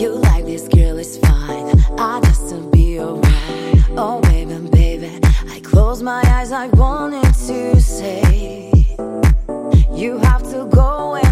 You like this girl is fine. I just to be alright. Oh baby, baby. I close my eyes, I wanted to say. You have to go in this way.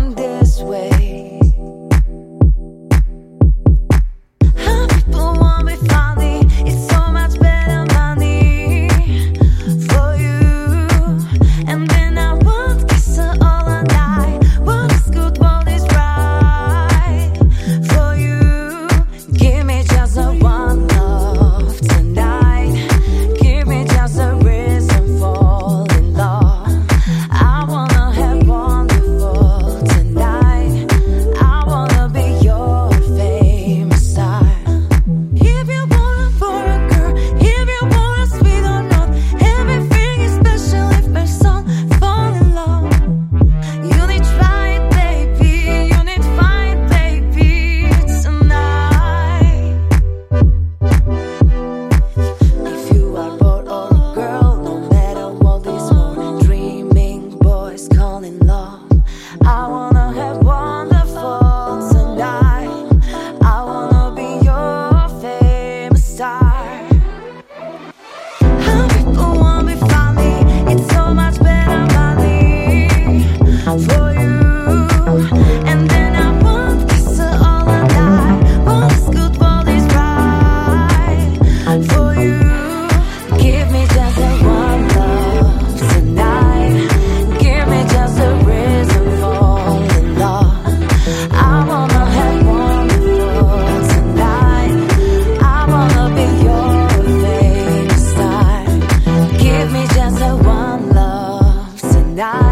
night.